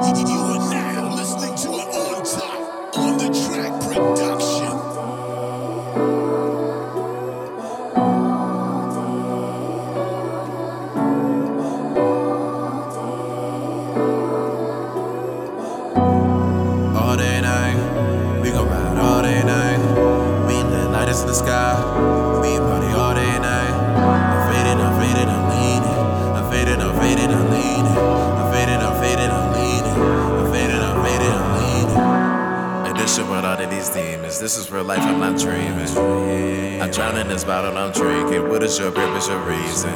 All day night, we gon' ride all day night. We lit lighters in the sky, demons. This is real life, I'm not dreaming. I drown in this bottle, I'm drinking. What is your purpose, your reason?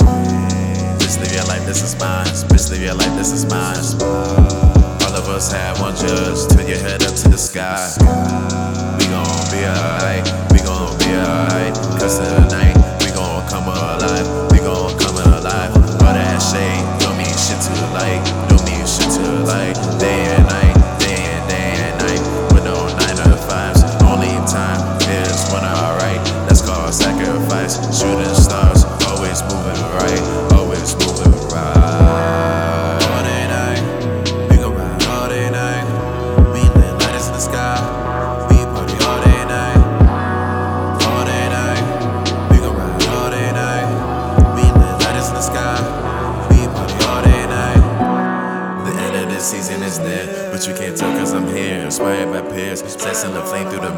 Just live your life, this is mine. Bitch, live your life, this is mine. All of us have one judge. Turn your head up to the sky. We gon' be alright. We gon' be alright. Stars.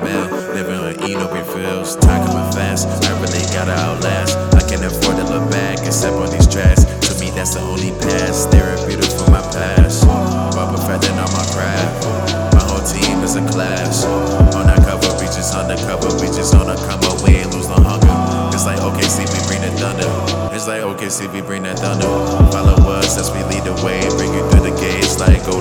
Mill. Living on eat open fields, time coming fast. I really gotta outlast. I can't afford to look back except on these tracks. To me, that's the only path. Therapeutic for my past. While perfecting on my craft. My whole team is a class. On that cover, we just undercover. We just on a come up, we ain't lose no hunger. It's like OKC, we bring the thunder. It's like OKC, we bring that thunder. Follow us as we lead the way. Bring you through the gates like go